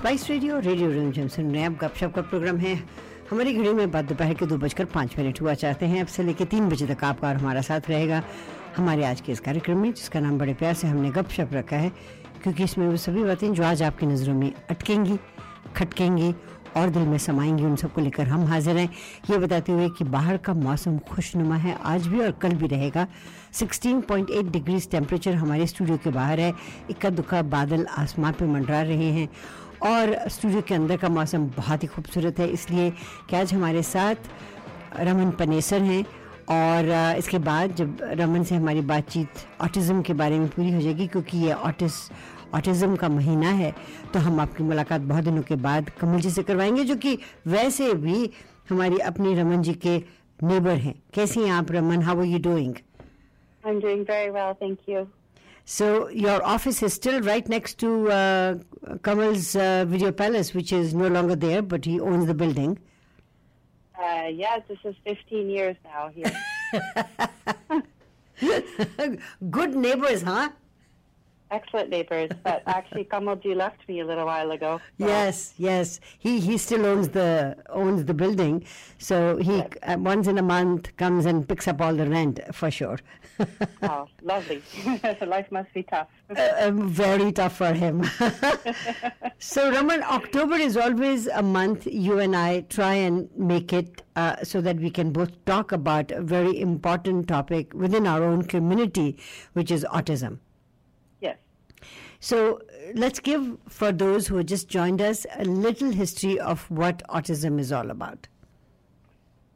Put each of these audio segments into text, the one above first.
Spice radio radio Ranjan सुन रहे हैं आप गपशप का प्रोग्राम है। हमारी घड़ी में बाद दोपहर के दो बजकर पाँच मिनट हुआ चाहते हैं। अब से लेकर तीन बजे तक आपका और हमारा साथ रहेगा। हमारे आज के इस कार्यक्रम में, जिसका नाम बड़े प्यार से हमने गपशप रखा है, क्योंकि इसमें वो सभी बातें जो आज आपकी नज़रों में अटकेंगी, खटकेंगी और दिल में समाएँगी, उन सबको लेकर हम हाजिर हैं। ये बताते हुए कि बाहर का मौसम खुशनुमा है, आज भी और कल भी रहेगा। 16.8 डिग्रीज टेम्परेचर हमारे स्टूडियो के बाहर है। इक्का दुक्का बादल आसमान पे मंडरा रहे हैं। और स्टूडियो के अंदर का मौसम बहुत ही खूबसूरत है इसलिए कि आज हमारे साथ रमन पनेसर हैं और इसके बाद जब रमन से हमारी बातचीत ऑटिज़म के बारे में पूरी हो जाएगी क्योंकि ये ऑटिस ऑटिज़म का महीना है तो हम आपकी मुलाकात बहुत दिनों के बाद कमल जी से करवाएँगे जो कि वैसे भी हमारी अपनी रमन जी के नेबर हैं। कैसी हैं आप Raman? How are you doing I'm doing very well, thank you. So your office is still right next to uh, Kamal's uh, Video Palace, which is no longer there, but he owns the building. Uh, yes, this is 15 years now here. Good neighbors, huh? Excellent neighbors, but actually Kamalji left me a little while ago. so- Yes, yes. He he still owns the owns the building, so he Yes. uh, once in a month comes and picks up all the rent for sure. Oh, lovely. So life must be tough. Uh, um, very tough for him. so, Raman, October is always a month you and I try and make it uh, so that we can both talk about a very important topic within our own community, which is autism. So, uh, let's give, for those who have just joined us, a little history of what autism is all about.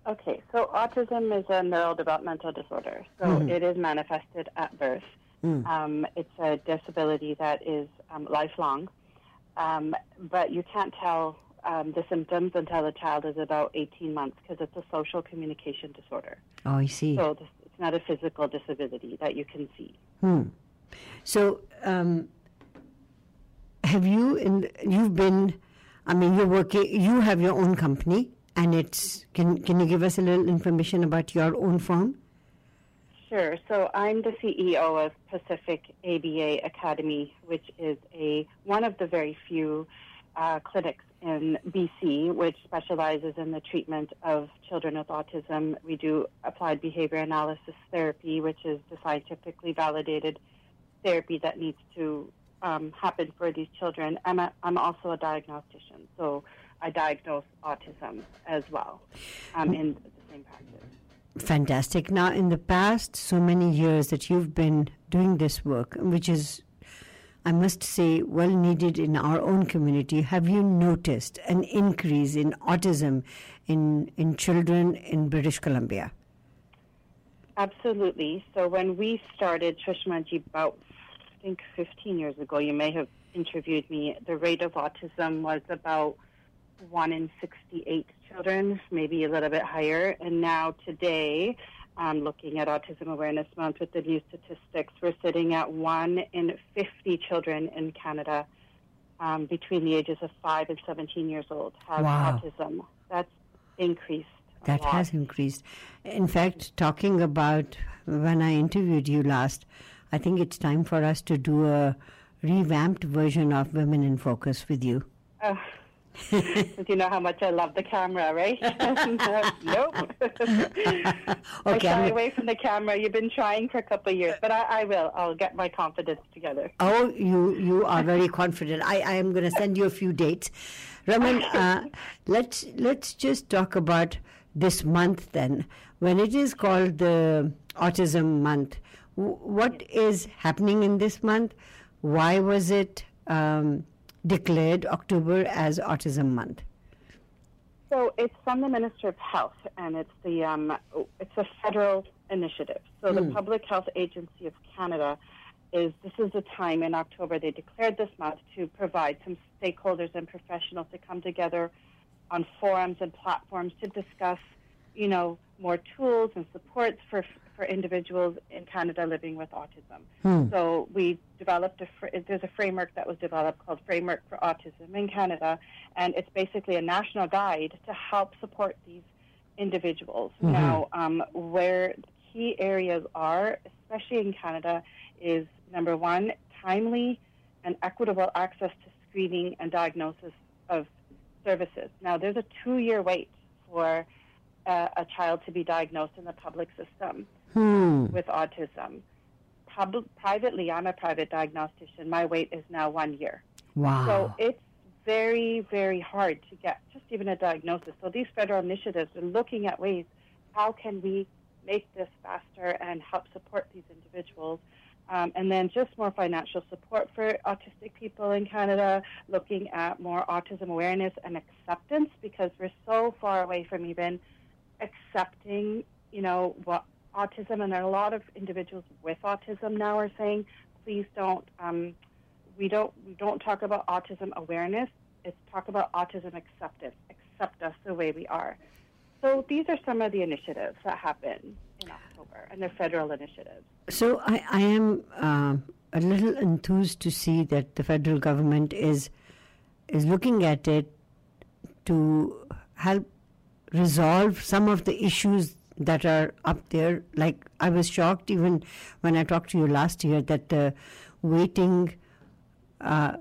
Okay, so autism is a neurodevelopmental disorder. So Mhm. it is manifested at birth. Mm. Um, it's a disability that is um, lifelong, um, but you can't tell um, the symptoms until the child is about 18 months because it's a social communication disorder. Oh, I see. So this, it's not a physical disability that you can see. Hmm. So, um, have you in you've been? I mean, you're working. You have your own company, and it's. Can Can you give us a little information about your own firm? Sure. So I'm the CEO of Pacific ABA Academy, which is a one of the very few uh, clinics in BC which specializes in the treatment of children with autism. We do applied behavior analysis therapy, which is the scientifically validated therapy that needs to um, happen for these children. I'm, a, I'm also a diagnostician, so I diagnose autism as well um, in the same practice. Fantastic. Now, in the past so many years that you've been doing this work, which is, I must say, well needed in our own community, have you noticed an increase in autism in in children in British Columbia? Absolutely. So when we started Sushmaji about, I think, 15 years ago, you may have interviewed me, the rate of autism was about 1 in 68 children, maybe a little bit higher. And now today, um, looking at Autism Awareness Month with the new statistics, we're sitting at 1 in 50 children in Canada um, between the ages of 5 and 17 years old have Wow. autism. That's increased. That lot. has increased. In fact, talking about when I interviewed you last, I think it's time for us to do a revamped version of Women in Focus with you. Oh. You know how much I love the camera, right? nope. I Okay, shy I'm- away from the camera. You've been trying for a couple of years, but I, I will. I'll get my confidence together. Oh, you you are very confident. I, I am going to send you a few dates. Raman, uh, let's let's just talk about this month then. When it is called the Autism Month, what is happening in this month? Why was it um, declared October as Autism Month? So it's from the Minister of Health, and it's the um, it's a federal initiative. So the Public Health Agency of Canada is this is the time in October they declared this month to provide some stakeholders and professionals to come together on forums and platforms to discuss, you know, more tools and supports for for individuals in Canada living with autism. So we developed a fr- there's a framework that was developed called Framework for Autism in Canada, and it's basically a national guide to help support these individuals. Now, um, where key areas are, especially in Canada, is number one, timely and equitable access to screening and diagnosis of services. Now, there's a two year wait for uh, a child to be diagnosed in the public system Hmm. with autism. Pub- privately, I'm a private diagnostician. My wait is now one year. Wow. So it's very, very hard to get just even a diagnosis. So these federal initiatives are looking at ways how can we make this faster and help support these individuals. Um, and then just more financial support for autistic people in Canada, looking at more autism awareness and acceptance because we're so far away from even accepting, you know, what autism and there are a lot of individuals with autism now are saying, please don't um, we don't we don't talk about autism awareness. It's talk about autism acceptance. Accept us the way we are. So these are some of the initiatives that happen in October, and they're federal initiatives. So I, I am uh, a little enthused to see that the federal government is is looking at it to help resolve some of the issues that are up there. Like I was shocked even when I talked to you last year that the waiting uh,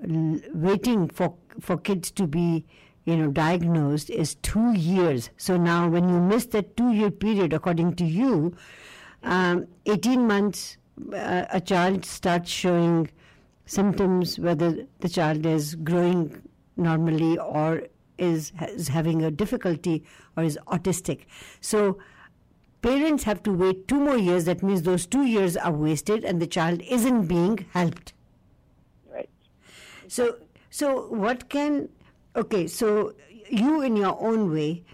waiting for for kids to be you know diagnosed is two years. So now when you miss that two year period, according to you, um, 18 months uh, a child starts showing symptoms whether the child is growing normally or is, is having a difficulty or is autistic. So parents have to wait two more years. That means those two years are wasted and the child isn't being helped. Right. So, so what can? Okay, so you, in your own way,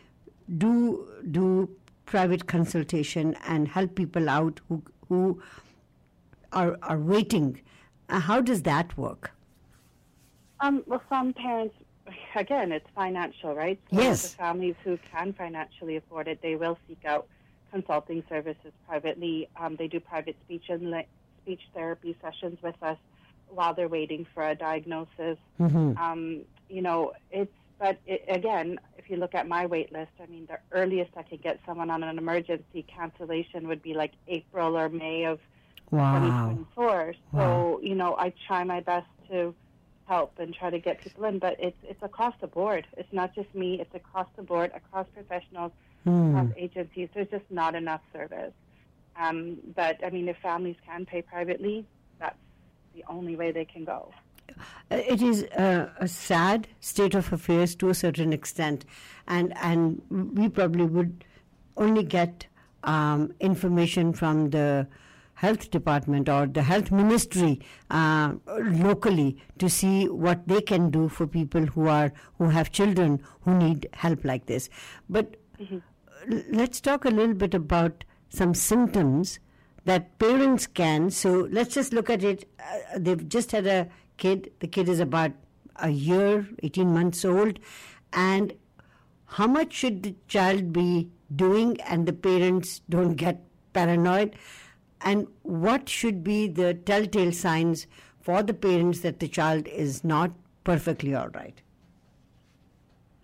do do private consultation and help people out who who are are waiting. Uh, how does that work? Um, well, some parents, again, it's financial, right? So Yes. The families who can financially afford it, they will seek out consulting services privately. Um, they do private speech and li- speech therapy sessions with us while they're waiting for a diagnosis. Mm-hmm. Um, you know, it's but it, again, if you look at my wait list, I mean, the earliest I could get someone on an emergency cancellation would be like April or May of Wow. 2024. So, you know, I try my best to help and try to get people in, but it's it's across the board. It's not just me. It's across the board, across professionals, Hmm. agencies. There's just not enough service. Um, but I mean, if families can pay privately, that's the only way they can go. Uh, It is uh, a sad state of affairs to a certain extent, and and we probably would only get um, information from the health department or the health ministry uh, locally to see what they can do for people who are who have children who need help like this. But l- let's talk a little bit about some symptoms that parents can. So let's just look at it. Uh, they've just had a kid. The kid is about a year, 18 months old. And how much should the child be doing and the parents don't get paranoid? And what should be the telltale signs for the parents that the child is not perfectly all right?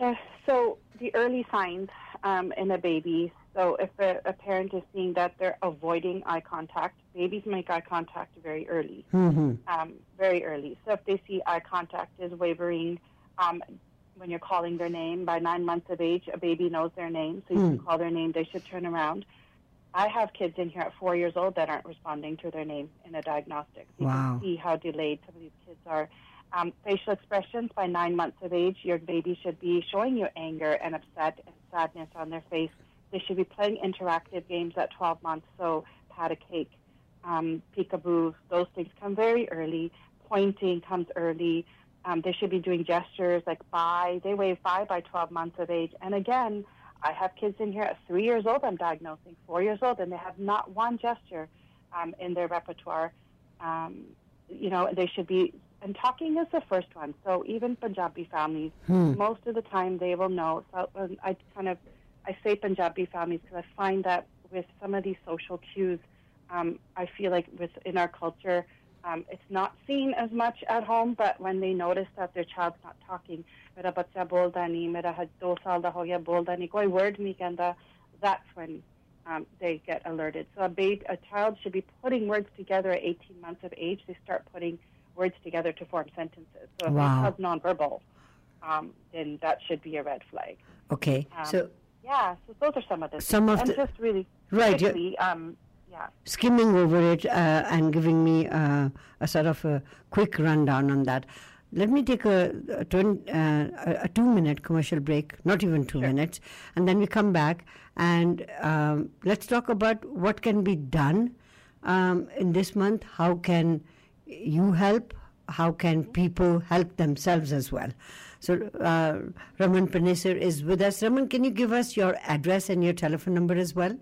Uh, so the early signs um, in a baby. So if a, a parent is seeing that they're avoiding eye contact, babies make eye contact very early. Mm-hmm. um, very early. So if they see eye contact is wavering um, when you're calling their name, by nine months of age, a baby knows their name, so you can call their name. They should turn around. I have kids in here at four years old that aren't responding to their name in a diagnostic. You Wow. can see how delayed some of these kids are. Um, facial expressions by nine months of age, your baby should be showing you anger and upset and sadness on their face. They should be playing interactive games at 12 months, so pat a cake, um, peekaboo, those things come very early. Pointing comes early. Um, they should be doing gestures like bye. They wave bye by 12 months of age. And again, I have kids in here at three years old. I'm diagnosing four years old, and they have not one gesture um, in their repertoire. Um, you know, they should be and talking is the first one. So even Punjabi families, hmm. most of the time they will know. So um, I kind of I say Punjabi families because I find that with some of these social cues, um, I feel like within our culture, um, it's not seen as much at home. But when they notice that their child's not talking, that's when um, they get alerted. So a, a child should be putting words together at 18 months of age. They start putting words together to form sentences. So if Wow. child's nonverbal, um, then that should be a red flag. Okay. Um, so Yeah, so those are some of the Some of and the- just really Right, quickly, um, yeah. skimming over it uh, and giving me uh, a sort of a quick rundown on that. Let me take a, a, twen- uh, a- a two minute commercial break, not even two minutes, and then we come back and um, let's talk about what can be done um, in this month. How can you help? How can people help themselves as well? So, uh, Raman Panesar is with us. Raman, can you give us your address and your telephone number as well?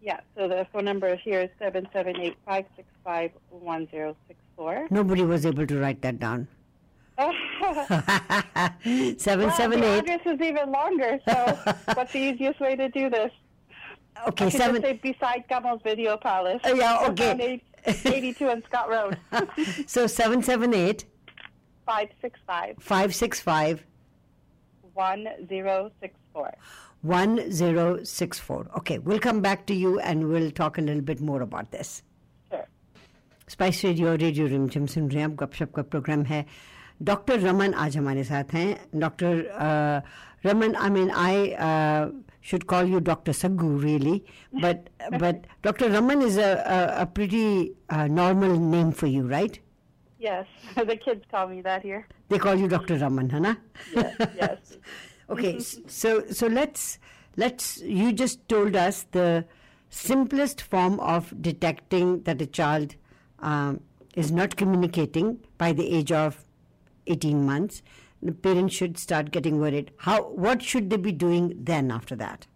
Yeah, so the phone number here is 778-565-1064. Nobody was able to write that down. Seven Wow, seven the eight. address is even longer, so what's the easiest way to do this? Okay, I seven. just say beside Kamal's Video Palace. Oh, yeah, okay. on eight- 82 on Scott Road. so seven seven eight 565 five six five 1064. one zero six four. Okay, we'll come back to you and we'll talk a little bit more about this. Sure. Spice radio radio Rimjhim सुन रहे हैं आप गपशप का programme है doctor Raman आज हमारे साथ हैं doctor Raman I mean I should call you Dr. Saggu, really, but but Dr. Raman is a, a, a pretty uh, normal name for you, right? Yes, the kids call me that here. They call you Dr. Raman, huh? Yes, yes. okay, so so let's let's you just told us the simplest form of detecting that a child um, is not communicating by the age of 18 months. The parents should start getting worried. How what should they be doing then after that?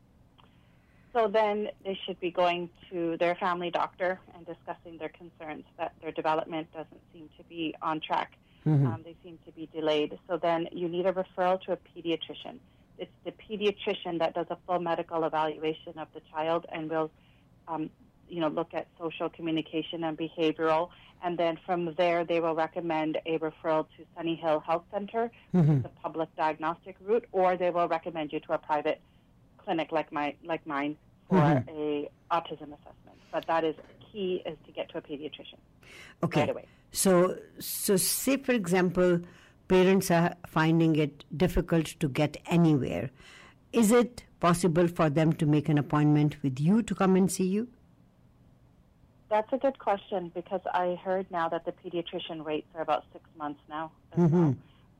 So then they should be going to their family doctor and discussing their concerns that their development doesn't seem to be on track. Um, they seem to be delayed. So then you need a referral to a pediatrician. It's the pediatrician that does a full medical evaluation of the child and will, um, you know, look at social communication and behavioral. And then from there, they will recommend a referral to Sunny Hill Health Center, which is mm-hmm. the public diagnostic route, or they will recommend you to a private clinic like my like mine for mm-hmm. a autism assessment. But that is key is to get to a pediatrician Okay. right away. So so say for example, parents are finding it difficult to get anywhere. Is it possible for them to make an appointment with you to come and see you? That's a good question because I heard now that the pediatrician rates are about six months now. Mhm. well.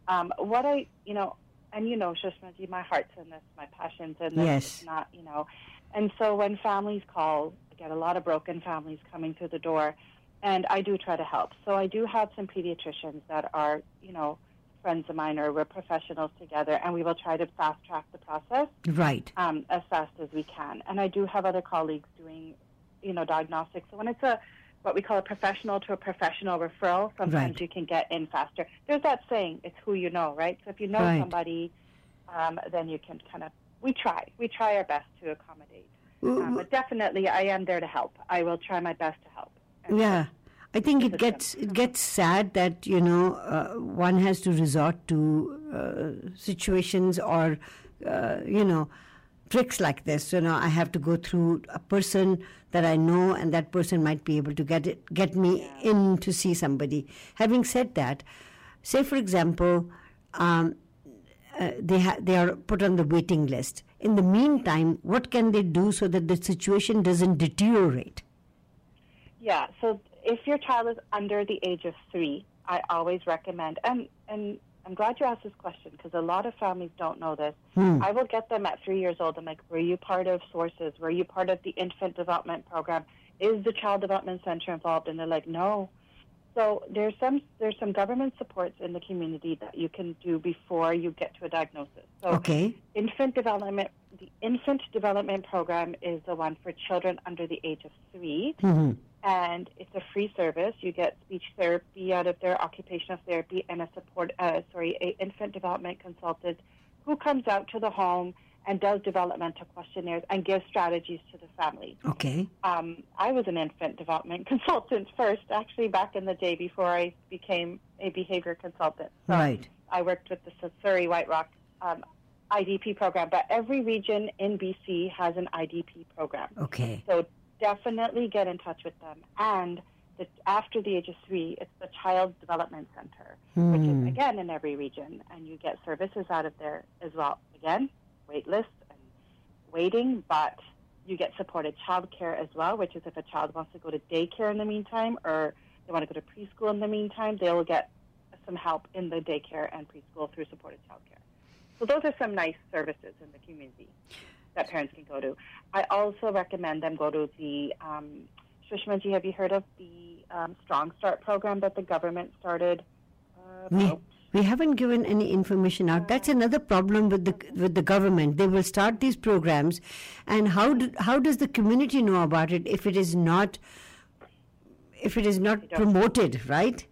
Um, what I, you know, and you know, Sushmaji, my heart's in this, my passion's in this. Yes. It's not, you know, and so when families call, I get a lot of broken families coming through the door, and I do try to help. So I do have some pediatricians that are, you know, friends of mine or we're professionals together, and we will try to fast track the process Right. um, as fast as we can. And I do have other colleagues doing, you know, diagnostics. So when it's a what we call a professional to a professional referral, sometimes Right. you can get in faster. There's that saying, it's who you know, right? So if you know Right. somebody, um, then you can kind of, we try. We try our best to accommodate. Um, but definitely, I am there to help. I will try my best to help. Yeah, I think it gets it gets sad that you know uh, one has to resort to uh, situations or uh, you know tricks like this. You know, I have to go through a person that I know, and that person might be able to get it get me in to see somebody. Having said that, say for example. Um, uh, they ha- they are put on the waiting list. In the meantime, what can they do so that the situation doesn't deteriorate? Yeah, so if your child is under the age of three, I always recommend, and, and I'm glad you asked this question because a lot of families don't know this. I will get them at three years old. I'm like, were you part of Sources? Were you part of the infant development program? Is the Child Development Center involved? And they're like, no. So there's some there's some government supports in the community that you can do before you get to a diagnosis. So Okay. infant development the infant development program is the one for children under the age of 3 Mhm. And it's a free service you get speech therapy out of their occupational therapy and a support uh, sorry a infant development consultant who comes out to the home and does developmental questionnaires and gives strategies to the family Okay. um, I was an infant development consultant first, actually back in the day before I became a behavior consultant. So Right. I worked with the Surrey White Rock um, IDP program, but every region in BC has an IDP program. Okay. So definitely get in touch with them. And the, after the age of three, it's the Child Development Center, which is hmm. again in every region, and you get services out of there as well. Again, wait lists and waiting, but you get supported childcare as well, which is if a child wants to go to daycare in the meantime or they want to go to preschool in the meantime, they'll get some help in the daycare and preschool through supported childcare. So those are some nice services in the community that parents can go to. I also recommend them go to the um, have you heard of the um, Strong Start program that the government started? Uh, We, we haven't given any information out. That's another problem with the with the government. They will start these programs, and how do, how does the community know about it if it is not if it is not promoted, right?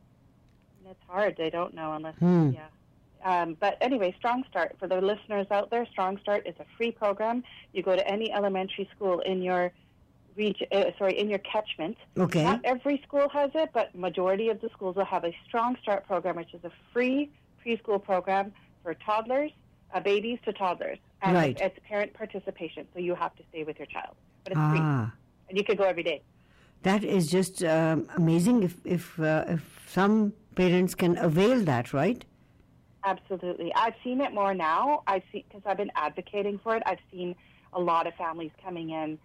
It's hard. They don't know unless, Hmm. yeah. Um, but anyway, Strong Start, for the listeners out there, Strong Start is a free program. You go to any elementary school in your region, uh, sorry, in your catchment. Okay. Not every school has it, but majority of the schools will have a Strong Start program, which is a free preschool program for toddlers, uh, babies to toddlers. And Right. it's parent participation, so you have to stay with your child. But it's free, Ah, and you could go every day. that is just um, amazing. If if uh, if some parents can avail that, right? Absolutely. I've seen it more now. I've seen because I've been advocating for it. I've seen a lot of families coming in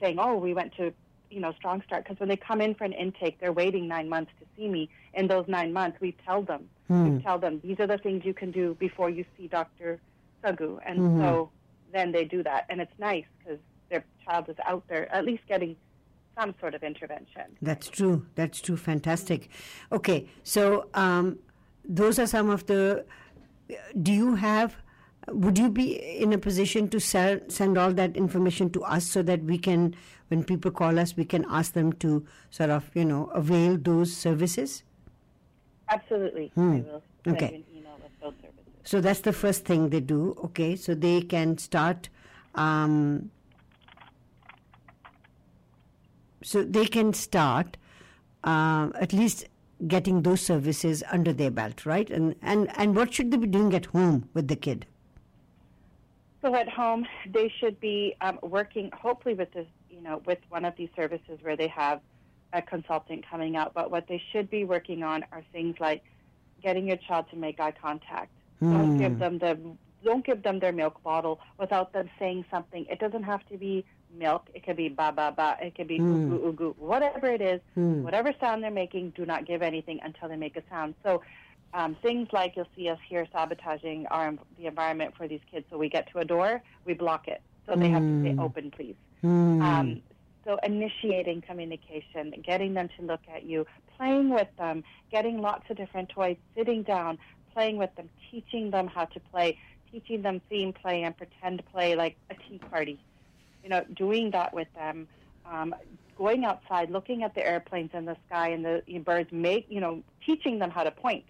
saying, "Oh, we went to, you know, Strong Start." Because when they come in for an intake, they're waiting nine months to see me. In those nine months, we tell them, we tell them these are the things you can do before you see Doctor Sagu, and so then they do that, and it's nice because their child is out there at least getting some sort of intervention. That's true. That's true. Fantastic. Okay, so um, those are some of the. Do you have? Would you be in a position to sell, send all that information to us so that we can, when people call us, we can ask them to sort of, you know, avail those services? Absolutely, will Okay. you an email with those services. So that's the first thing they do. Okay, so they can start. Um, so they can start uh, at least getting those services under their belt, right? And and and what should they be doing at home with the kid? So at home, they should be um, working, hopefully, with this, you know, with one of these services where they have a consultant coming out. But what they should be working on are things like getting your child to make eye contact. Don't give them the don't give them their milk bottle without them saying something. It doesn't have to be milk. It could be ba ba ba. It could be ooh ooh ooh. Whatever it is, whatever sound they're making, do not give anything until they make a sound. So um, things like you'll see us here sabotaging our the environment for these kids. So we get to a door, we block it, so they have to say open, please. Um, so initiating communication, getting them to look at you, playing with them, getting lots of different toys, sitting down, playing with them, teaching them how to play, teaching them theme play and pretend play like a tea party. You know, doing that with them, um, going outside, looking at the airplanes in the sky and the birds, make you know, teaching them how to point,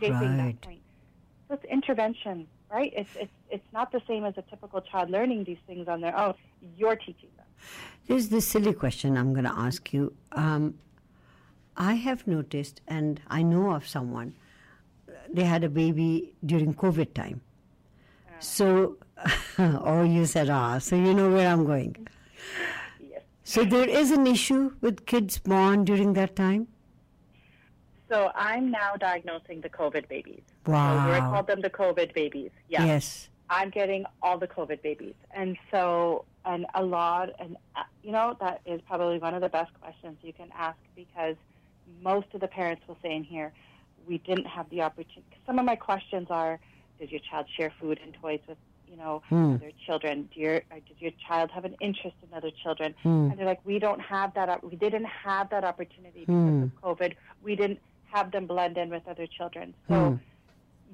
shaping Right. that point. So it's intervention, right? It's it's it's not the same as a typical child learning these things on their own. You're teaching them. Here's this silly question I'm going to ask you. Um, I have noticed, and I know of someone, they had a baby during COVID time. So, oh, you said, ah, so you know where I'm going. Yes. So there is an issue with kids born during that time? So I'm now diagnosing the COVID babies. So we Wow. called them the COVID babies. Yeah. Yes. I'm getting all the COVID babies. And so, and a lot, and uh, you know, that is probably one of the best questions you can ask because most of the parents will say in here, we didn't have the opportunity. Some of my questions are, did your child share food and toys with, you know, hmm. other children? Do your, did your child have an interest in other children? Hmm. And they're like, we don't have that. We didn't have that opportunity because hmm. of COVID. We didn't have them blend in with other children. So,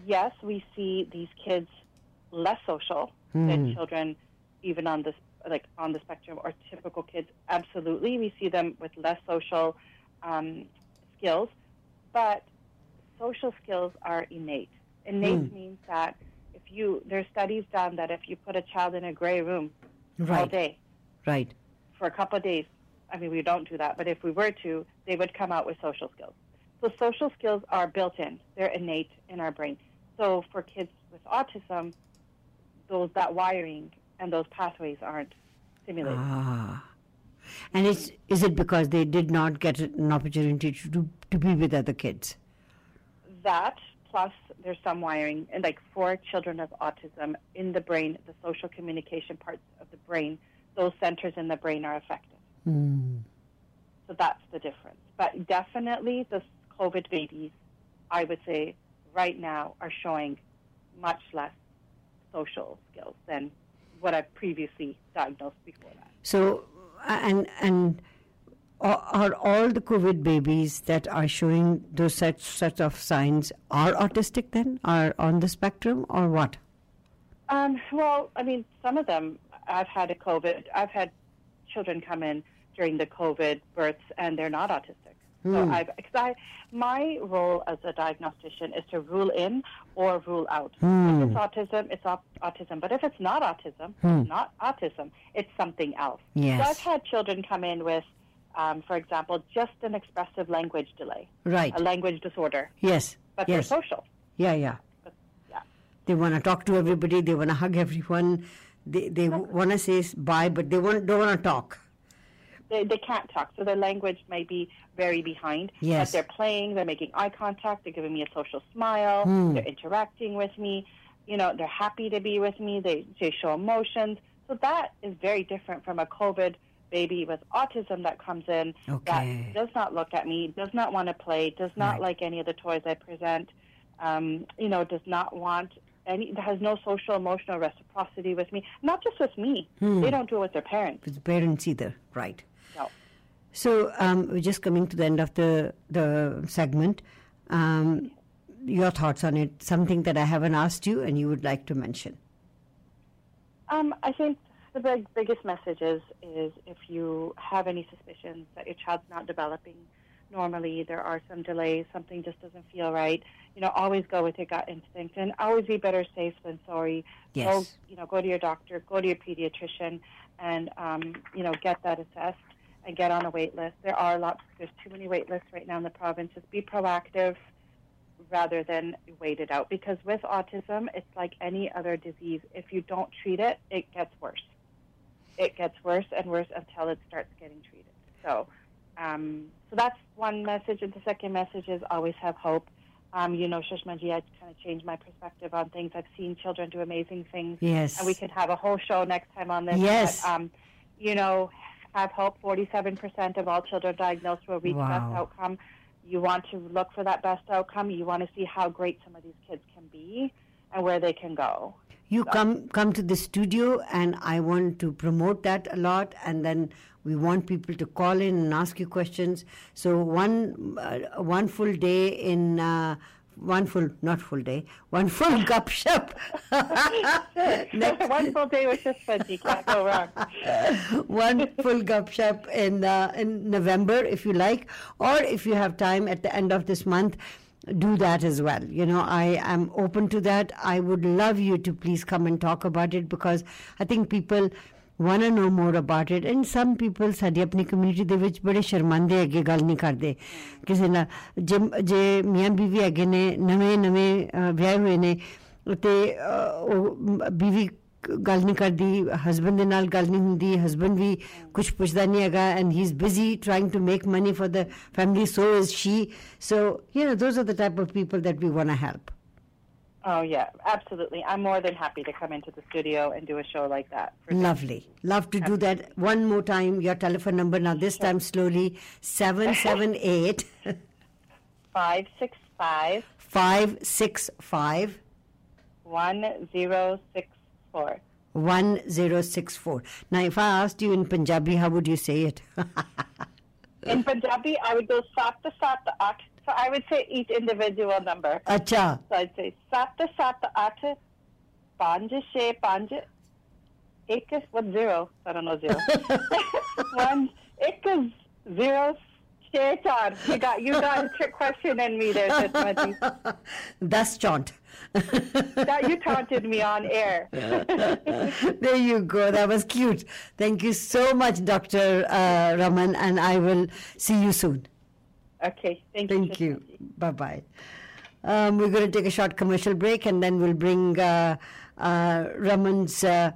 yes, we see these kids less social than children, even on this like on the spectrum or typical kids. Absolutely, we see them with less social um, skills, but social skills are innate. Innate means that if you there's studies done that if you put a child in a gray room all Right. day Right. for a couple of days. I mean, we don't do that, but if we were to, they would come out with social skills. So social skills are built in; they're innate in our brain. So for kids with autism, those that wiring and those pathways aren't stimulated. Ah. And it's, is it because they did not get an opportunity to, to, to be with other kids? That plus there's some wiring, and like for children of autism in the brain, the social communication parts of the brain, those centers in the brain are affected. Mm. So that's the difference. But definitely the COVID babies, I would say, right now are showing much less social skills than what I've previously diagnosed before that. So, and and are all the COVID babies that are showing those such such of signs are autistic then, are on the spectrum, or what? Um, well, I mean, some of them. I've had a COVID. I've had children come in during the COVID births, and they're not autistic. So Hmm. I've, cause I, my role as a diagnostician is to rule in or rule out. Hmm. If it's autism, it's au- autism. But if it's not autism, Hmm. it's not autism. It's something else. So Yes. I've had children come in with, um, for example, just an expressive language delay, Right. a language disorder, Yes. but yes. they're social. Yeah. Yeah. But, yeah. They want to talk to everybody. They want to hug everyone. They they want to say bye, but they want don't want to talk. they, they can't talk, so their language may be very behind. Yes. But they're playing, they're making eye contact, they're giving me a social smile, Hmm. they're interacting with me. You know, they're happy to be with me. They they show emotions. So that is very different from a COVID baby with autism that comes in Okay. that does not look at me, does not want to play, does not Right. like any of the toys I present. Um, you know, does not want any, has no social emotional reciprocity with me. Not just with me. Hmm. They don't do it with their parents. With parents either, right? No. So um, we're just coming to the end of the the segment. Um, your thoughts on it? Something that I haven't asked you, and you would like to mention? Um, I think the big, biggest message is, is if you have any suspicions that your child's not developing normally, there are some delays, something just doesn't feel right, you know, always go with your gut instinct and always be better safe than sorry. Go, Yes. you know, go to your doctor, go to your pediatrician, and, um, you know, get that assessed and get on a wait list. There are lots, there's too many wait lists right now in the province. Just be proactive rather than wait it out. Because with autism, it's like any other disease. If you don't treat it, it gets worse. It gets worse and worse until it starts getting treated. So, um, so that's one message. And the second message is always have hope. Um, you know, Sushmaji, I kind of changed my perspective on things. I've seen children do amazing things. Yes. And we could have a whole show next time on this. Yes. But, um, you know, have hope. 47% of all children diagnosed will reach Wow. best outcome. You want to look for that best outcome. You want to see how great some of these kids can be and where they can go. You come come to the studio, and I want to promote that a lot. And then we want people to call in and ask you questions. So one uh, one full day in. Uh, one full, not full day, one full Gup Shup. One full day with Sushmaji can't go wrong. one full Gup Shup in uh, in November, if you like, or if you have time at the end of this month, do that as well. You know, I am open to that. I would love you to please come and talk about it because I think people want to know more about it and some people ਸਾਡੀ ਆਪਣੀ community ਦੇ ਵਿੱਚ ਬੜੇ ਸ਼ਰਮੰਦੇ ਹੈਗੇ ਗੱਲ ਨਹੀਂ ਕਰਦੇ ਕਿਸੇ ਨਾਲ ਜੇ ਜੇ ਮੀਆਂ ਬੀਵੀ ਹੈਗੇ ਨੇ ਨਵੇਂ ਨਵੇਂ ਵਿਆਹ ਹੋਏ ਨੇ ਤੇ ਅਹ, ਉਹ ਮ- ਬੀਵੀ ਗੱਲ ਨਹੀਂ ਕਰਦੀ ਹਸਬੰਡ ਦੇ ਨਾਲ ਗੱਲ ਨਹੀਂ ਹੁੰਦੀ ਹਸਬੰਡ ਵੀ ਕੁਝ ਪੁੱਛਦਾ ਨਹੀਂ ਹੈਗਾ and he is busy trying to make money for the family so is she so you نو those are the type of people that we want to help Oh, yeah, absolutely. I'm more than happy to come into the studio and do a show like that. Lovely. Love to absolutely. do that. One more time, your telephone number now, this sure. time slowly 778 565 565 1065. 1064. 1064 now if i asked you in punjabi how would you say it In Punjabi, I would go sat sat at. So I would say each individual number. acha So I'd say sat sat at panj she panj ek what zero? I don't know zero. One ek zero she char. You got you got a trick question in me there, Sushmaji. that's chant That you taunted me on air. there you go. That was cute. Thank you so much, Dr. Uh, Raman, and I will see you soon. Okay, thank you. Thank you. Bye bye. Um, we're going to take a short commercial break and then we'll bring uh, uh, Raman's uh,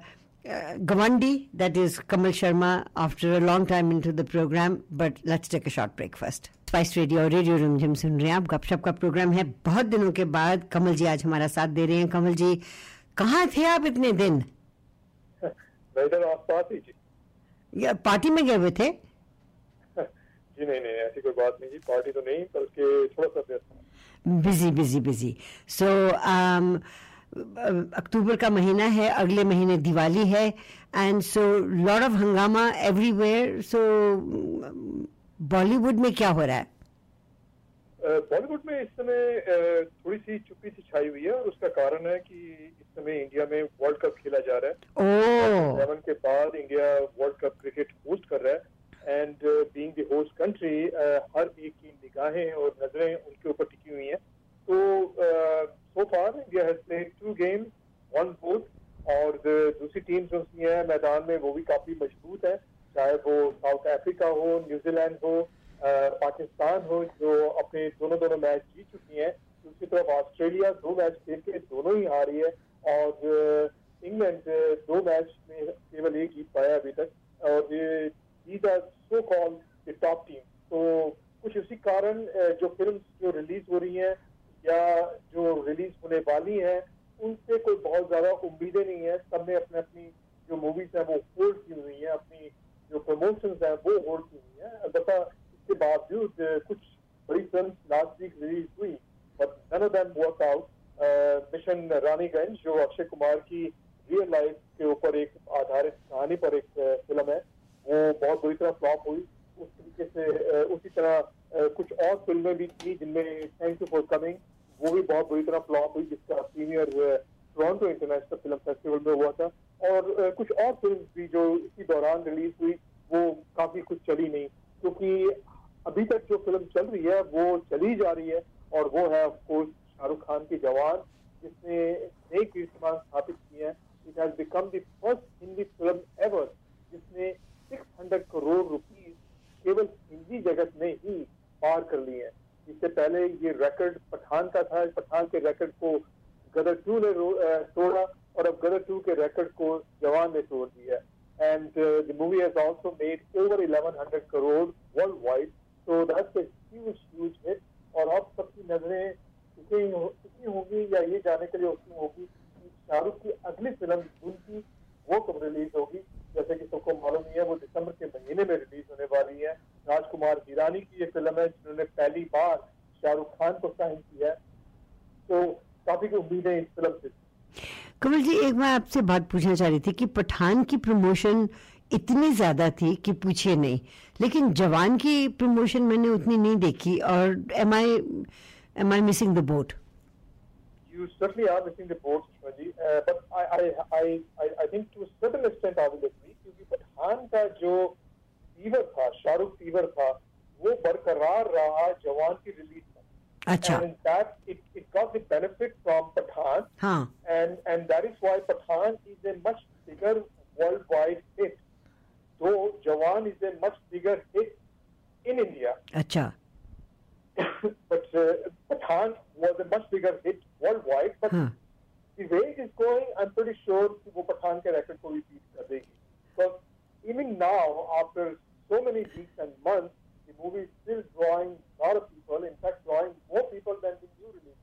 uh, Gawandi, that is Kamal Sharma, after a long time into the program. But let's take a short break first. Spice radio और radio Rimjhim सुन रहे हैं आप। गपशप का programme है। बहुत दिनों के बाद कमल जी आज हमारा साथ दे रहे हैं। कमल जी कहाँ थे आप इतने दिन? या पार्टी में गए हुए थे? जी नहीं नहीं ऐसी कोई बात नहीं जी। पार्टी तो नहीं बल्कि थोड़ा सा busy busy busy. So October का महीना है अगले महीने दिवाली है and so lot of hungama everywhere so Bollywood में क्या हो रहा है? बॉलीवुड में इस समय थोड़ी सी चुप्पी सी छाई हुई है और उसका कारण है कि इस समय इंडिया में वर्ल्ड कप खेला जा रहा है। सेवन के बाद India world cup cricket host कर रहा है। And being the host country हर एक की निगाहें और नज़रें उनके ऊपर टिकी हुई हैं। तो so far India has played two game won both और दूसरी टीम जो है मैदान में वो भी काफ़ी मज़बूत है। चाहे वो साउथ अफ्रीका हो न्यूजीलैंड हो पाकिस्तान हो, जो अपने दोनों दोनों मैच जीत चुकी हैं दूसरी तरफ़ ऑस्ट्रेलिया दो मैच खेल के दोनों ही हारी है और इंग्लैंड दो मैच में केवल एक जीत पाया अभी तक और ये these are so called top team तो कुछ उसी कारण जो फ़िल्म जो रिलीज़ हो रही हैं या जो रिलीज़ होने वाली हैं, उनसे कोई बहुत ज़्यादा उम्मीदें नहीं है। सबने अपने अपनी जो मूवीज़ है वो होल्ड की हुई है, अपनी जो प्रमोशन है, वो होल्ड की हुई है। अलबत्ता, इसके बावजूद कुछ बड़ी फ़िल्म लास्ट वीक रिलीज़ हुई but none of work out mission Raniganj, जो अक्षय कुमार की रियल लाइफ के ऊपर एक आधारित कहानी पर एक फ़िल्म है, वो बहुत बुरी तरह फ्लॉप हुई। उस तरीके से उसी तरह कुछ और फ़िल्में भी थी जिनमें थैंक यू फॉर कमिंग वो भी बहुत बुरी तरह फ्लॉप हुई, जिसका premiere Toronto international film festival में हुआ था। और कुछ और फ़िल्म भी जो इसी दौरान रिलीज़ हुई, वो काफ़ी कुछ चली नहीं। क्योंकि अभी तक जो फ़िल्म चल रही है, वो चली जा रही है और वो है ऑफकोर्स शाहरुख खान की जवान, जिसने नई कीर्तिमान स्थापित की है। It has become the first Hindi film ever जिसने 600 करोड़ रुपीस केवल हिंदी जगत में ही पार कर लिए हैं। इससे पहले ये रिकॉर्ड पठान का था, पठान के रिकॉर्ड को गदर टू ने तोड़ा? और अब गदर टू के रिकॉर्ड को जवान ने तोड़ दिया and the movie has also made over 1100 crore worldwide so that's a huge huge hit और अब सबकी नज़रें कितनी होंगी या ये जाने के लिए उसमें होगी कि शाहरुख की अगली फ़िल्म उनकी वो कब रिलीज़ होगी। जैसे कि सबको मालूम ही है, वो दिसंबर के महीने में रिलीज़ होने वाली है। राजकुमार हिरानी की ये फ़िल्म है, जिन्होंने पहली बार शाहरुख खान को साइन किया है। तो काफ़ी उम्मीदें इस फ़िल्म से कमल जी एक बार आपसे बात पूछना चाह रही थी कि पठान की प्रमोशन इतनी ज़्यादा थी कि पूछिए नहीं लेकिन जवान की प्रमोशन मैंने उतनी नहीं देखी और am I am I missing the boat You certainly are missing the boat. Uh, but I, I, I, I, think to a certain extent I will agree क्योंकि पठान का जो था शाहरुख फीवर था वो बरकरार रहा जवान की release Acha. And in fact, it, it got the benefit from Pathan. Huh. And, and that is why Pathan is a much bigger worldwide hit. Though Jawan is a much bigger hit in India. Acha. but uh, Pathan was a much bigger hit worldwide. But huh. the way it is going, I'm pretty sure वो Pathan के record को भी beat कर देगी. Because even now, after so many weeks and months, the movie is still drawing a lot of people, in fact, drawing more people than the new release.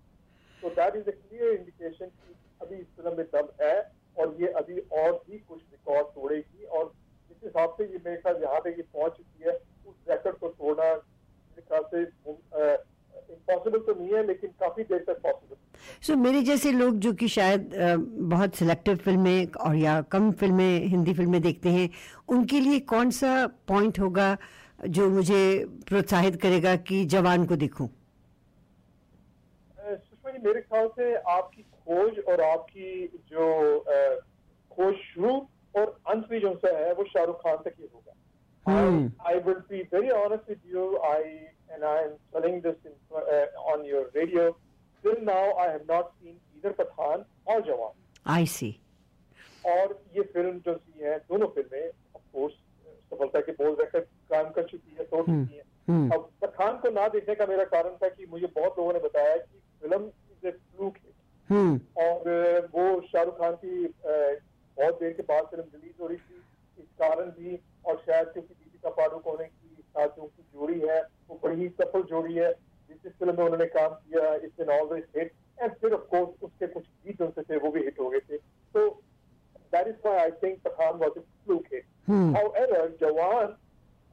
So that is a clear indication कि अभी इस film में दम है और ये अभी और भी कुछ रिकॉर्ड तोड़ेगी और जिस हिसाब से ये मेरे ख्याल यहाँ पे ये पहुँच चुकी है उस रिकॉर्ड को तोड़ना मेरे ख्याल से इम्पॉसिबल तो नहीं है लेकिन काफ़ी सो so, मेरे जैसे लोग जो कि शायद बहुत सिलेक्टिव फ़िल्में और या कम फ़िल्में हिंदी फ़िल्में देखते हैं उनके लिए कौन सा पॉइंट होगा जो मुझे प्रोत्साहित करेगा कि जवान को देखूँ। सुषमा जी मेरे ख्याल से आपकी खोज और आपकी जो खोज शुरू और अंत भी जो से है वो शाहरुख खान तक ही होगा। I will be very honest with you I and I am telling this on your radio till now I have not seen either Pathaan और जवान। आई सी और ये फ़िल्म जो सी है दोनों फ़िल्में ऑफ़ सफलता के बोल रिकॉर्ड काम कर चुकी है तोड़ चुकी है। अब पठान को ना देखने का मेरा कारण था कि मुझे बहुत लोगों ने बताया कि फ़िल्म ए फ्लूक हिट और वो शाहरुख खान की बहुत देर के बाद फ़िल्म रिलीज़ हो रही थी। इस कारण भी और शायद क्योंकि दीपिका पाडुकोने की साथ जो उनकी जोड़ी है वो बड़ी ही सफल जोड़ी है जिस फ़िल्म में उन्होंने काम किया इस दिन ऑलवेज हिट। एंड फिर ऑफ़ कोर्स उसके कुछ गीत उनसे थे वो भी हिट हो गए थे। तो that is why I think Pathaan was a fluke hit however Jawan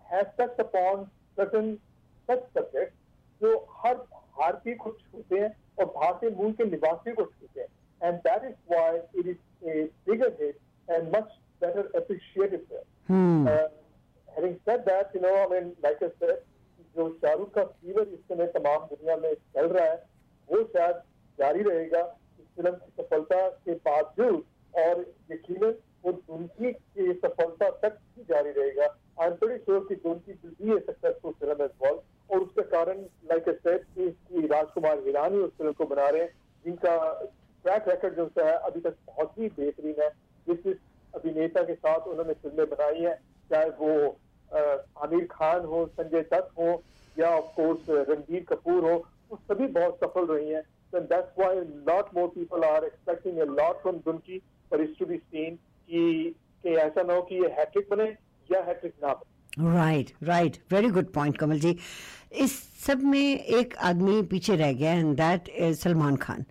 has touched upon certain such subject जो हर भारतीय को छूते हैं और भारतीय मूल के निवासी को छूते हैं and that is why it is a bigger hit and much better appreciated film. Hmm. Uh, having said that, you know, I mean, like I said, जो शाहरुख का फीवर इस समय तमाम दुनिया में चल रहा है वो शायद जारी रहेगा इस फ़िल्म की सफलता के बावजूद और यकीनन वो दुनकी की सफलता तक भी जारी रहेगा। आई एम प्रीटी श्योर कि will be a successful film as well और उसके कारण लाइक आई सेड कि राजकुमार हिरानी उस फ़िल्म को बना रहे हैं, जिनका ट्रैक रिकॉर्ड जो है, अभी तक बहुत ही बेहतरीन है। जिस जिस अभिनेता के साथ उन्होंने फ़िल्में बनाई हैं, चाहे वो आमिर खान हो, संजय दत्त हो, या ऑफ़ कोर्स रणबीर कपूर हो, वो सभी बहुत सफल रही हैं। Why a lot more people are expecting a lot from Dunki for it to be seen. कि कि ऐसा ना हो कि ये हैट्रिक बने या हैट्रिक ना बने। Right right very good point Kamal ji इस सब में एक आदमी पीछे रह गया and that is Salman Khan.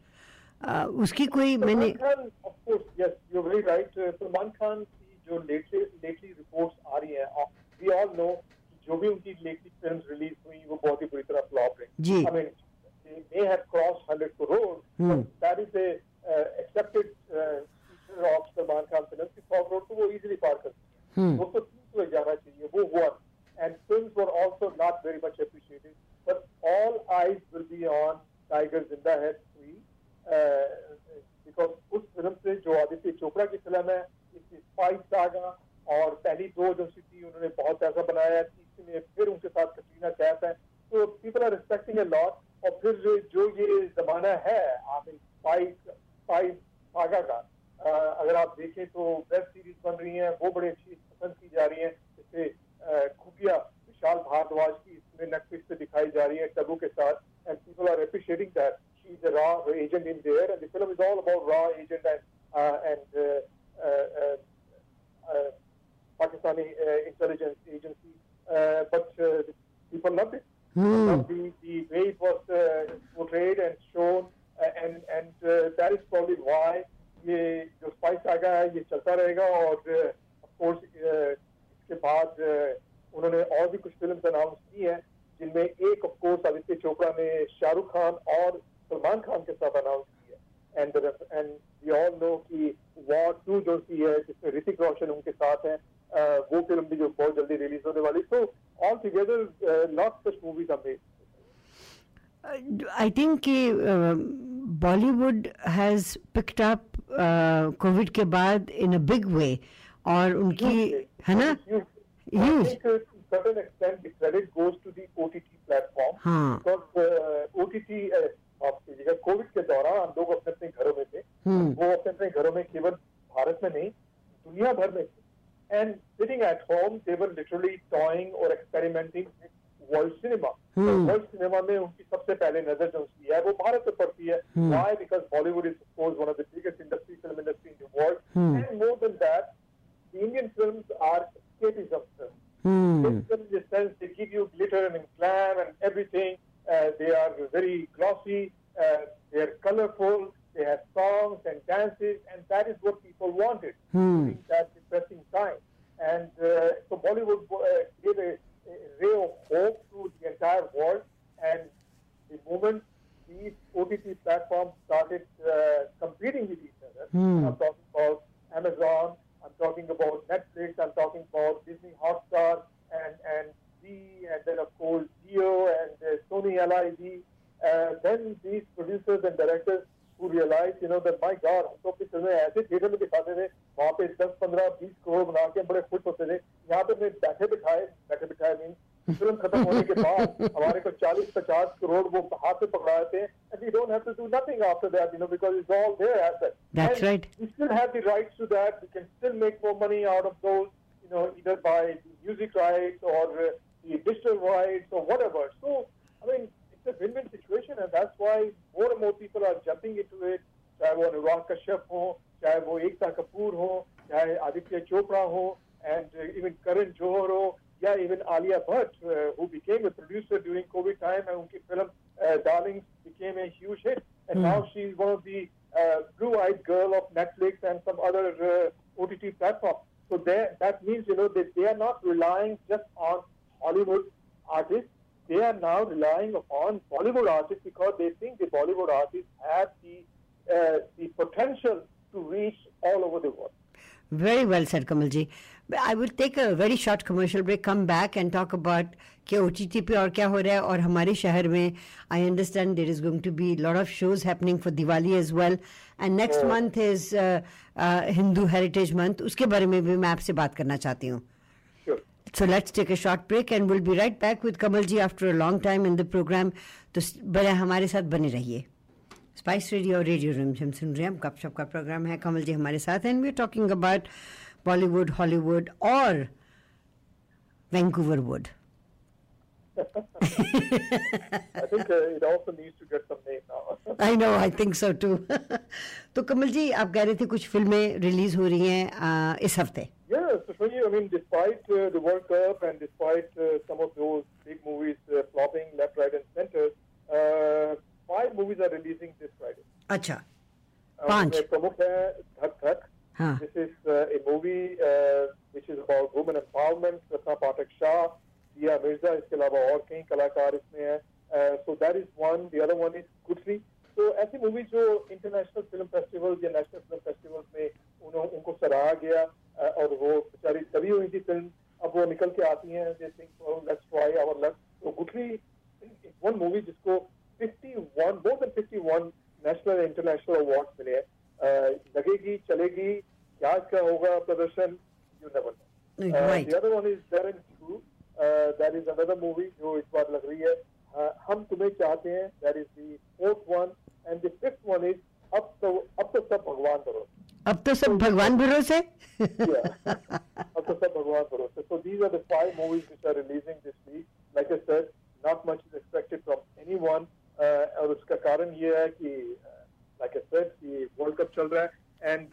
उसकी कोई मैंने yes you very right Salman Khan की जो लेटली लेटली रिपोर्ट्स आ रही हैं वी ऑल नो जो भी उनकी लेटली फिल्म्स रिलीज़ हुई वो बहुत ही बुरी तरह फ्लॉप रही जी। I mean they have crossed 100 crore Hmm. but that is rock Salman Khan film की सौ करोड़ को वो इजिली पार कर सकती है। उसको तीस में जाना चाहिए वो one and film were also not very much appreciated but all eyes will be on Tiger Zinda Hai three because उस फ़िल्म से जो आदित्य चोपड़ा की फ़िल्म है इसकी स्पाइस सागा और पहली दो जो थी उन्होंने बहुत पैसा बनाया तीसरी में फिर उनके साथ कटरीना कैफ है। तो people are respecting a lot और फिर जो ये जमाना है आमिर स्पाइस स्पाइस सागा का अगर आप देखें तो वेब सीरीज़ बन रही हैं, वो बड़ी अच्छी पसंद की जा रही है। जैसे खुफिया विशाल भारद्वाज की इसमें नेटफ्लिक्स पे दिखाई जा रही है टबू के साथ। And people are appreciating that she is a raw agent in their and the film is all about raw agent and and Pakistani uh, intelligence agency, uh, but uh, people loved it. Hmm. Loved the, the way it was uh, portrayed and shown, uh, and and uh, that is probably why ये जो spice saga है ये चलता रहेगा और course इसके बाद उन्होंने और भी कुछ फिल्म्स अनाउंस की हैं, जिनमें एक ऑफ़ कोर्स आदित्य चोपड़ा ने शाहरुख खान और सलमान खान के साथ अनाउंस की है। And and we all know कि वॉर टू जो है, जिसमें ऋतिक रोशन उनके साथ वो फ़िल्म भी जो बहुत जल्दी रिलीज़ होने वाली। So all together such movies I think कि Bollywood has picked up covid के बाद इन अ बिग वे और उनकी है ना? A certain extent the credit goes to the OTT platform. हाँ. Because uh, OTT uh, माफ़ कीजिएगा कोविड के दौरान लोग अपने अपने घरों में थे। हम्म. वो अपने अपने घरों में केवल भारत में नहीं दुनिया भर में थे। And sitting at home they were literally toying और experimenting world cinema Hmm. World cinema में उनकी सबसे पहले नजर जो उसकी है वो भारत पे पड़ती है Hmm. Why because Bollywood is course one of the biggest industry film industry in the world Hmm. And more than that the Indian films are escapism films. Hmm Films in the sense they give you glitter and glam and everything. Uh, they are very glossy. Make more money out of those, you know, either by music rights or uh, the digital rights or whatever. So, I mean, it's a win-win situation, and that's why more and more people are jumping into it. चाहे वो अनुराग कश्यप हो चाहे वो एकता कपूर हो चाहे आदित्य चोपड़ा हो and even करण जौहर हो या even Alia Bhatt So that means, you know, that they are not relying just on Hollywood artists. They are now relying upon Bollywood artists because they think the Bollywood artists have the uh, the potential to reach all over the world. Very well said, Kamalji. I will take a very short commercial break come back and talk about कि O T T पे और क्या हो रहा है। और हमारे शहर में I understand there is going to be lot of shows happening for Diwali as well and next month is Hindu heritage month उसके बारे में भी मैं आपसे बात करना चाहती हूँ। So let's take a short break and we'll be right back with Kamal ji after a long time in the program. तो बड़े हमारे साथ बने रहिए। स्पाइस रेडियो और रेडियो रूम हम सुन रहे हैं। गपशप का प्रोग्राम है। कमल जी हमारे साथ and we are talking about Bollywood Hollywood और Vancouver wood I think uh, it also needs to get some name now. I know, I think so too. तो कमल जी आप कह रहे थे कुछ फ़िल्में रिलीज़ हो रही हैं uh, इस हफ़्ते Yeah, so I mean, despite uh, the World Cup and despite uh, some of those big movies uh, flopping left, right, and center, uh, five movies are releasing this Friday. अच्छा पाँच प्रमुख है धक धक हाँ This is uh, a movie uh, which is about women empowerment. Ratna Pathak Shah, Dia Mirza, इसके अलावा और कई कलाकार इसमें हैं. Uh, so that is one. The other one is Guthrie. So ऐसी मूवी जो इंटरनेशनल फ़िल्म फेस्टिवल या नेशनल फ़िल्म फेस्टिवल में उन्हों उनको सराहा गया uh, और वो बेचारी तभी हुई थी फ़िल्म अब वो निकल के आती हैं they think let's try our luck तो गुथरी वन मूवी जिसको 51 more than 51 national international award मिले हैं uh, लगेगी चलेगी कि आज क्या होगा प्रदर्शन? You never know other one is two that is another movie जो इस बार लग रही है। Uh, हम तुम्हें चाहते हैं that is fourth one and the fifth one is अब तो अब तो सब भगवान करो अब तो सब भगवान भरोसे? अब तो सब भगवान भरोसे। So these are the five movies are releasing this week like I said not much is expected from और उसका कारण ये है कि लाइक आई सेड कि वर्ल्ड कप चल रहा है। एंड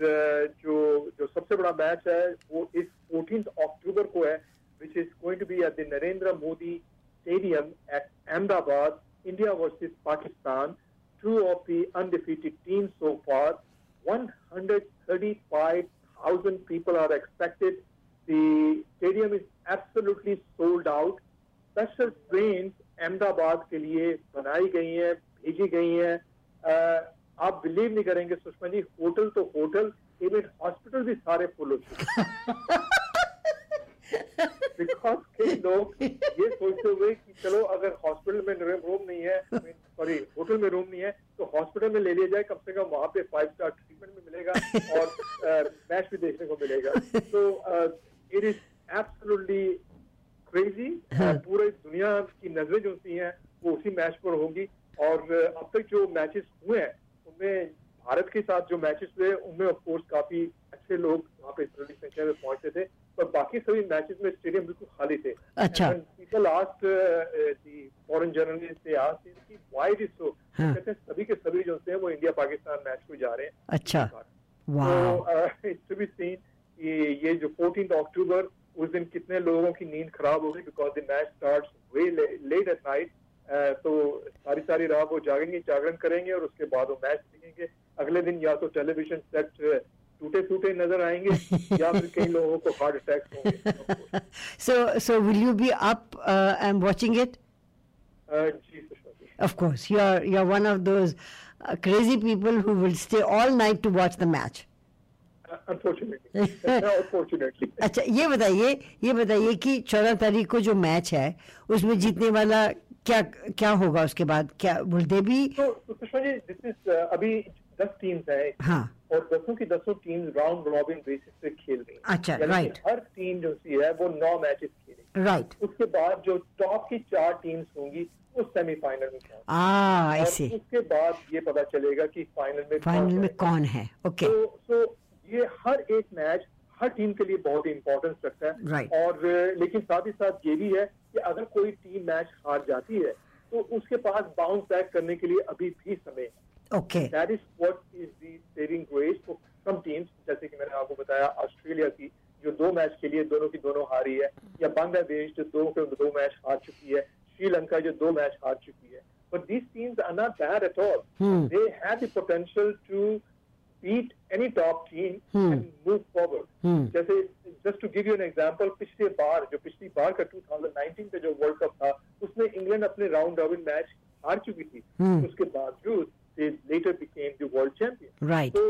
जो जो सबसे बड़ा मैच है, वो इस फोर्टीन अक्टूबर को है which is going to be at the Narendra Modi stadium at Ahmedabad India versus Pakistan two of the undefeated team so for one hundred thirty five thousand people are expected the stadium is absolutely sold out special train Ahmedabad के लिए बनाई गई है, भेजी गई है। आप believe नहीं करेंगे सुषमा जी होटल तो होटल इवन हॉस्पिटल भी सारे फुल हो चुके बिकॉज़ कई लोग ये सोचते हुए कि चलो अगर हॉस्पिटल में रूम नहीं है सॉरी होटल में रूम नहीं है तो हॉस्पिटल में ले लिया जाए कम से कम वहाँ पे फाइव स्टार ट्रीटमेंट भी मिलेगा और मैच भी देखने को मिलेगा। तो इट इज़ एब्सोल्युटली क्रेजी पूरे दुनिया की नज़रें जो होती हैं वो उसी मैच पर होंगी। और uh, अब तक जो मैचेस हुए हैं उनमें भारत के साथ जो मैचेस हुए उनमें ऑफकोर्स काफ़ी अच्छे लोग वहाँ पे बड़ी संख्या में पहुँचते थे पर बाकी सभी मैचेस में स्टेडियम बिल्कुल खाली थे। अच्छा। People asked the foreign journalist से आस्ट कि व्हाई इट इज़ सो हाँ। कहते हैं सभी के सभी जो हैं वो इंडिया पाकिस्तान मैच को जा रहे हैं। अच्छा। तो वाह इट्स टू बी सीन कि ये जो 14th अक्टूबर उस दिन कितने लोगों की नींद खराब होगी because the match start way late at night तो सारी सारी रात वो जागेंगे जागरण करेंगे और उसके बाद वो मैच देखेंगे। अगले दिन या तो टेलीविज़न सेट टूटे फूटे नज़र आएँगे या फिर कई लोगों को heart so so will you be up uh, and watching it? Uh, जी of course you're you're one of those uh, crazy people who will stay all night to watch the match. अच्छा ये बताइए ये बताइए कि चौदह तारीख को जो मैच है उसमें जीतने वाला क्या क्या होगा उसके बाद? क्या विल दे बी तो तो सुषमा जी दिस इज़ अभी दस टीम्स है हाँ। और दसों की दसों टीम्स राउंड रॉबिन बेसिस पे खेल रही हैं। अच्छा, राइट. हर टीम जो सी है वो नौ मैचेस खेलेगी। राइट उसके बाद जो टॉप की चार टीम्स होंगी वो सेमीफाइनल में आ ऐसे उसके बाद ये पता चलेगा कि फाइनल में फाइनल में कौन है। ओके तो सो ये हर एक मैच हर टीम के लिए बहुत ही इंपॉर्टेंस रखता है Right. और लेकिन साथ ही साथ ये भी है कि अगर कोई टीम मैच हार जाती है तो उसके पास बाउंस बैक करने के लिए अभी भी समय है okay that is what is the saving grace for some teams जैसे कि मैंने आपको बताया ऑस्ट्रेलिया ये दोनों की दोनों हारी है या बांग्लादेश जो दो के दो मैच हार चुकी है श्रीलंका जो दो मैच हार चुकी है these teams are not bad at all. Hmm. They have the potential to beat any top team Hmm. and move forward. Hmm. जैसे just to give you an example, पिछले बार जो पिछली बार का 2019 का जो वर्ल्ड कप था उसमें इंग्लैंड अपने राउंड रॉबिन मैच हार चुकी थी Hmm. उसके बावजूद they later became the world champion. Right. So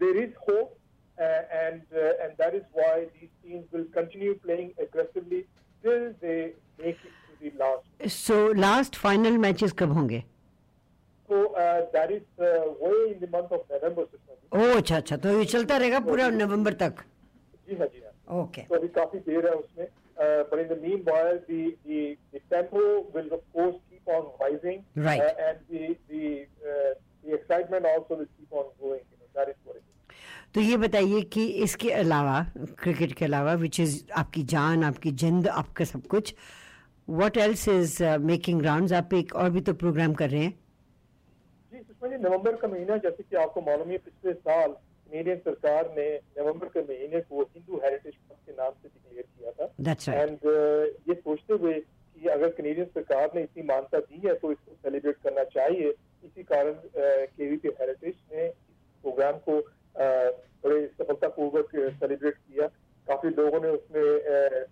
there is hope, uh, and uh, and that is why these teams will continue playing aggressively till they make it to the last. So last final matches कब होंगे So uh, that is uh, way in the month of November. Sushma ji. ओ अच्छा अच्छा तो ये चलता रहेगा पूरा नवंबर तक? जी हाँ जी हाँ। ओके। तो अभी काफ़ी देर है उसमें। But in the meanwhile the the the tempo will of course keep on rising right and the the the excitement also will keep on going तो ये बताइए कि इसके अलावा क्रिकेट के अलावा विच इज़ आपकी जान आपकी जिंद आपका सब कुछ what else is making round आप एक और भी तो प्रोग्राम कर रहे हैं। जी सुषमा जी नवंबर का महीना जैसे कि आपको मालूम है पिछले साल कनेडियन सरकार ने नवंबर के महीने को हिंदू हेरिटेज मंथ के नाम से डिक्लेयर किया था। एंड ये सोचते हुए कि अगर कनेडियन सरकार ने इतनी मान्यता दी है तो इसको सेलिब्रेट करना चाहिए। इसी कारण केवीपी हेरिटेज ने इस प्रोग्राम को uh, बड़े सफलतापूर्वक सेलिब्रेट किया। काफ़ी लोगों ने उसमें uh,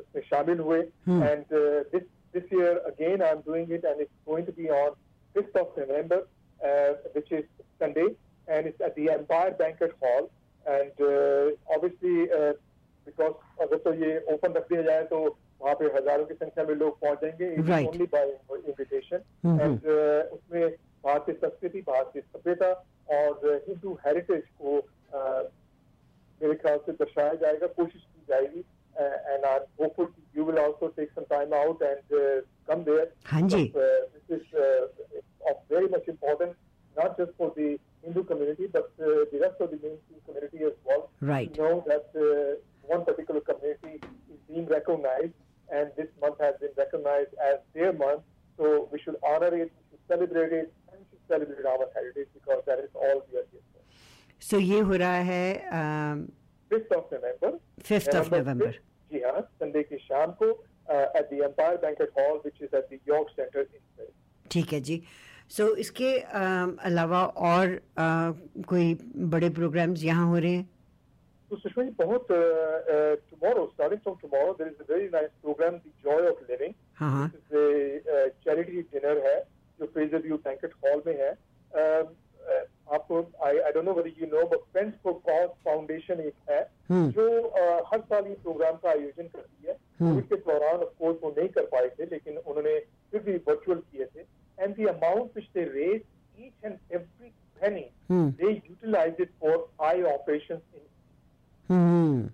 उसमें शामिल हुए. And this this year again I am doing it and it's going to be on 5th of November, uh, which is Sunday, and it's at the Empire Banquet Hall. And uh, obviously, uh, because अगर तो ये open रख दिया जाए तो वहाँ पे हजारों की संख्या में लोग पहुंच जाएंगे Right. Only by invitation Mhm. And उसमें भारतीय संस्कृति भारतीय सभ्यता और हिंदू हेरिटेज को uh, मेरे ख्याल से दर्शाया जाएगा कोशिश की जाएगी and I am hopeful you will also take some time out and come there हाँ जी this is uh, of very much importance not just for the Hindu community but uh, the rest of the mainstream community as well Right. to know that uh, one particular community is being recognized and this month has been recognized as their month so we should honor it we should celebrate it and we should celebrate our heritage because that is all we are here for सो ये हो रहा है um, 5th of November. 5th of November. 5th, जी हाँ Sunday की शाम को at the Empire banquet hall which is at the York centre in Paris ठीक है जी सो so, इसके um, अलावा और uh, कोई बड़े प्रोग्राम्स यहाँ हो रहे हैं So Sushma ji, बहुत uh, uh, tomorrow, starting from tomorrow, there is a very nice program, The Joy of Living. हाँ हाँ This is a uh, charity dinner है जो फ्रेजर व्यू बैंकेट हॉल में है um, uh, आपको I I don't know whether you know but friends for cause foundation एक है हम्म। जो uh, हर साल ये प्रोग्राम का आयोजन करती है हम्म। कोविड के दौरान ऑफ़ कोर्स वो नहीं कर पाए थे लेकिन उन्होंने फिर भी वर्चुअल किए थे and the amount which they raise each and every penny, hmm. they utilize it for eye operations. Hmm.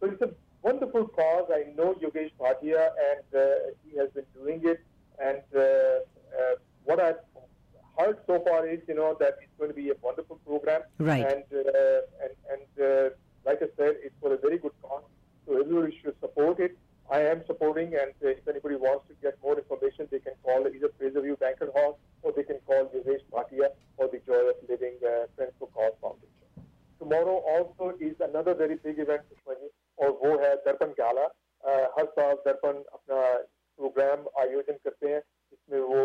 So it's a wonderful cause. I know Yogesh Bhatia, and uh, he has been doing it. And uh, uh, what I've heard so far is, you know, that it's going to be a wonderful program. Right. And uh, and and uh, like I said, it's for a very good cause. So everyone should support it. I am supporting, and uh, if anybody wants to get more information, they can call either Fraserview Banquet Hall or they can call Yogesh Bhatia or the Joy of Living uh, Friends for Cause Foundation. Tomorrow also is another very big event, Or who has Darpan Gala? गाला हर साल दर्पण अपना programme आयोजन करते हैं इसमें वो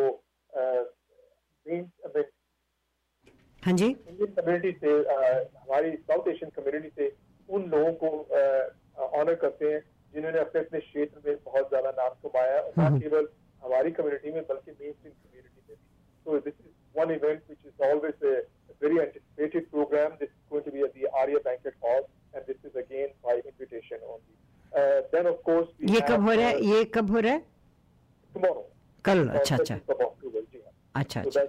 हाँ जी इंडियन कम्युनिटी से uh, हमारी साउथ एशियन कम्युनिटी से उन लोगों को uh, ऑनर करते हैं जिन्होंने अपने अपने क्षेत्र में बहुत ज़्यादा नाम कमाया और हम्म ना हम्म। केवल हमारी कम्युनिटी में बल्कि मेन स्ट्रीम कम्युनिटी में so this is one event which is always a very anticipated programme this going to be at the bank hall and this is again by invitation only then of course ये कब हो रहा है? ये कब हो रहा है? टुमारो कल अच्छा अच्छा। अच्छा अच्छा।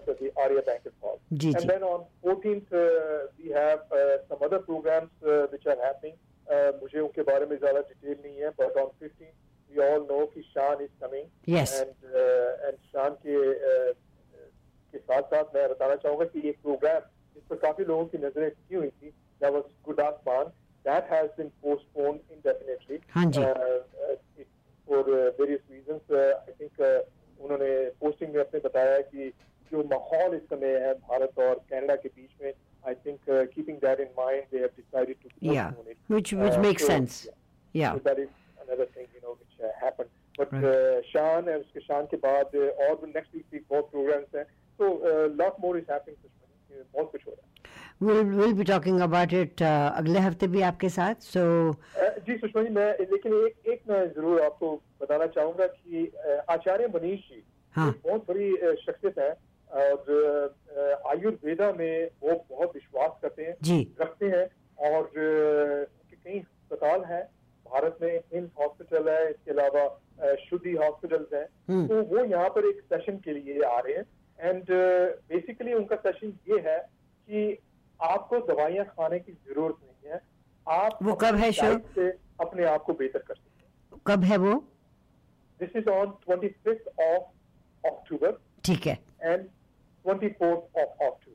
Which which Uh, makes so, sense. yeah. Yeah. So that is another thing, you know, which uh, happened. But Right. uh, Shan and उसके शान के बाद uh, और next week भी बहुत programs हैं. So uh, lot more is happening. बहुत कुछ हो रहा है. we'll we'll be talking about it uh, अगले हफ़्ते भी आपके साथ so अ, जी सुषमा जी मैं लेकिन एक एक मैं ज़रूर आपको बताना चाहूँगा कि अ, आचार्य मनीष जी हाँ। बहुत बड़ी शख्सियत है और आयुर्वेदा में वो बहुत विश्वास करते हैं जी रखते हैं और अ, अस्पताल हैं भारत में हिम्स हॉस्पिटल है इसके अलावा शुद्धि हॉस्पिटल्स हैं। हम्म। तो वो यहाँ पर एक सेशन के लिए आ रहे हैं। एंड बेसिकली उनका सेशन ये है कि आपको दवाइयाँ खाने की ज़रूरत नहीं है। आप वो कब है शो? से अपने आप को बेहतर कर सकते हैं। कब है वो? This is on twenty of October ठीक है। एंड ट्वेंटी ऑफ़ अक्टूबर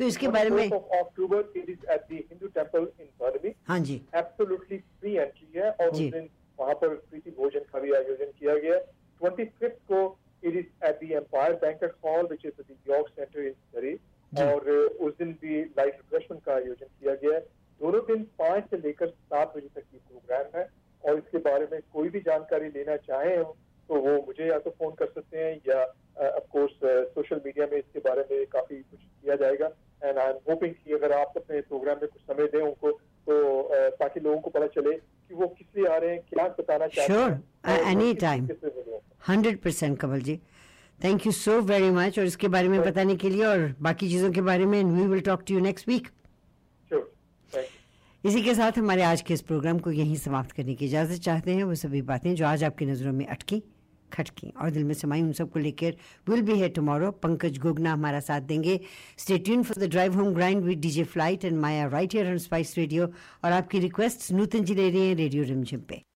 तो इसके बारे में October it is at the Hindu temple in Burnaby हाँ जी। एब्सोल्युटली फ्री एंट्री है और उस दिन वहाँ पर प्रीति भोजन का भी आयोजन किया गया। ट्वेंटी फिफ्थ को it is at the Empire Banquet Hall which is the York Centre in Surrey और uh, उस दिन भी लाइव रिफ्रेशमेंट का आयोजन किया गया है। दोनों दिन पाँच से लेकर सात बजे तक ये प्रोग्राम है और इसके बारे में कोई भी जानकारी लेना चाहे हो तो वो मुझे या तो फ़ोन कर सकते हैं या ऑफ़ कोर्स सोशल मीडिया में इसके बारे में काफ़ी कुछ किया जाएगा। एंड आई एम होपिंग कि अगर आप अपने प्रोग्राम में कुछ समय दें उनको तो ताकि लोगों को पता चले कि वो किस लिए आ रहे हैं क्या बताना चाहते हैं। वो लोग- hundred percent Kamal ji. Thank you so very much और इसके बारे में बताने के लिए और बाकी चीज़ों के बारे में we will talk to you next week. इसी के साथ हमारे आज के इस प्रोग्राम को यहीं समाप्त करने की इजाज़त चाहते हैं। वो सभी बातें जो आज आपकी नज़रों में अटकी खटकी और दिल में समाई उन सबको लेकर विल बी है टुमारो पंकज गोगना हमारा साथ देंगे। Stay tune for the drive home grind with DJ Flight and Maya right here on Spice Radio और आपकी रिक्वेस्ट नूतन जी ले रही हैं रेडियो रिमझिम पे